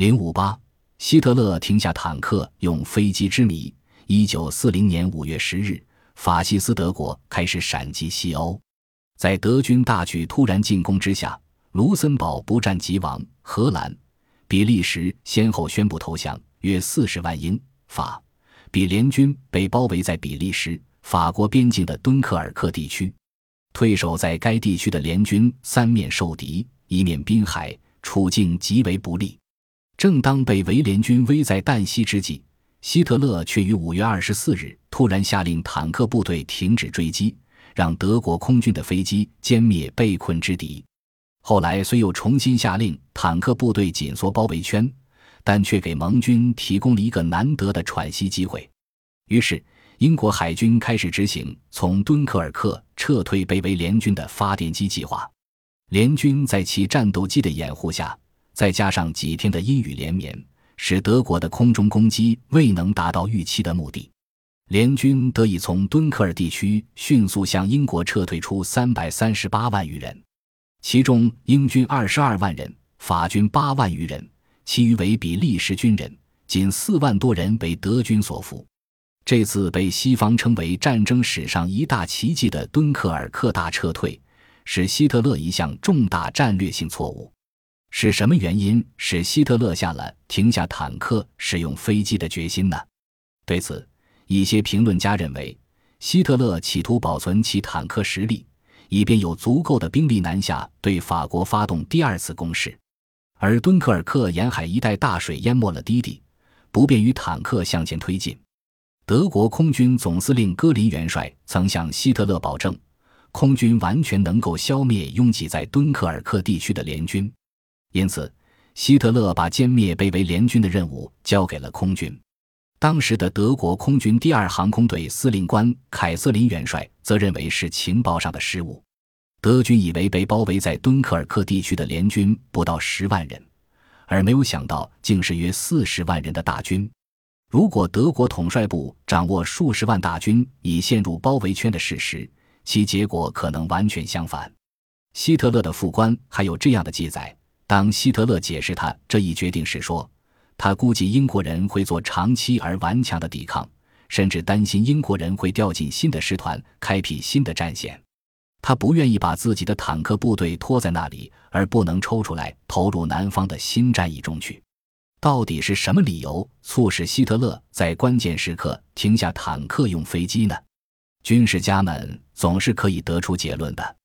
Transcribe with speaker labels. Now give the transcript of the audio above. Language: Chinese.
Speaker 1: 零五八，希特勒停下坦克用飞机之谜。一九四零年五月十日，法西斯德国开始闪击西欧，在德军大举突然进攻之下，卢森堡不战即亡，荷兰、比利时先后宣布投降，约四十万英法比联军被包围在比利时、法国边境的敦刻尔克地区，退守在该地区的联军三面受敌，一面滨海，处境极为不利。正当被围联军危在旦夕之际，希特勒却于五月二十四日突然下令坦克部队停止追击，让德国空军的飞机歼灭被困之敌。后来虽又重新下令坦克部队紧缩包围圈，但却给盟军提供了一个难得的喘息机会。于是，英国海军开始执行从敦刻尔克撤退被围联军的发电机计划。联军在其战斗机的掩护下。再加上几天的阴雨连绵，使德国的空中攻击未能达到预期的目的，联军得以从敦刻尔地区迅速向英国撤退出三百三十八万余人，其中英军二十二万人，法军八万余人，其余为比利时军人，仅四万多人为德军所俘。这次被西方称为战争史上一大奇迹的敦刻尔克大撤退，是希特勒一项重大战略性错误。是什么原因使希特勒下了停下坦克、使用飞机的决心呢？对此，一些评论家认为，希特勒企图保存其坦克实力，以便有足够的兵力南下对法国发动第二次攻势。而敦刻尔克沿海一带大水淹没了低地，不便于坦克向前推进。德国空军总司令戈林元帅曾向希特勒保证，空军完全能够消灭拥挤在敦刻尔克地区的联军。因此，希特勒把歼灭被围联军的任务交给了空军。当时的德国空军第二航空队司令官凯瑟琳元帅则认为是情报上的失误。德军以为被包围在敦刻尔克地区的联军不到十万人，而没有想到竟是约四十万人的大军。如果德国统帅部掌握数十万大军已陷入包围圈的事实，其结果可能完全相反。希特勒的副官还有这样的记载。当希特勒解释他这一决定时，说他估计英国人会做长期而顽强的抵抗，甚至担心英国人会调进新的师团，开辟新的战线。他不愿意把自己的坦克部队拖在那里，而不能抽出来投入南方的新战役中去。到底是什么理由促使希特勒在关键时刻停下坦克用飞机呢？军事家们总是可以得出结论的。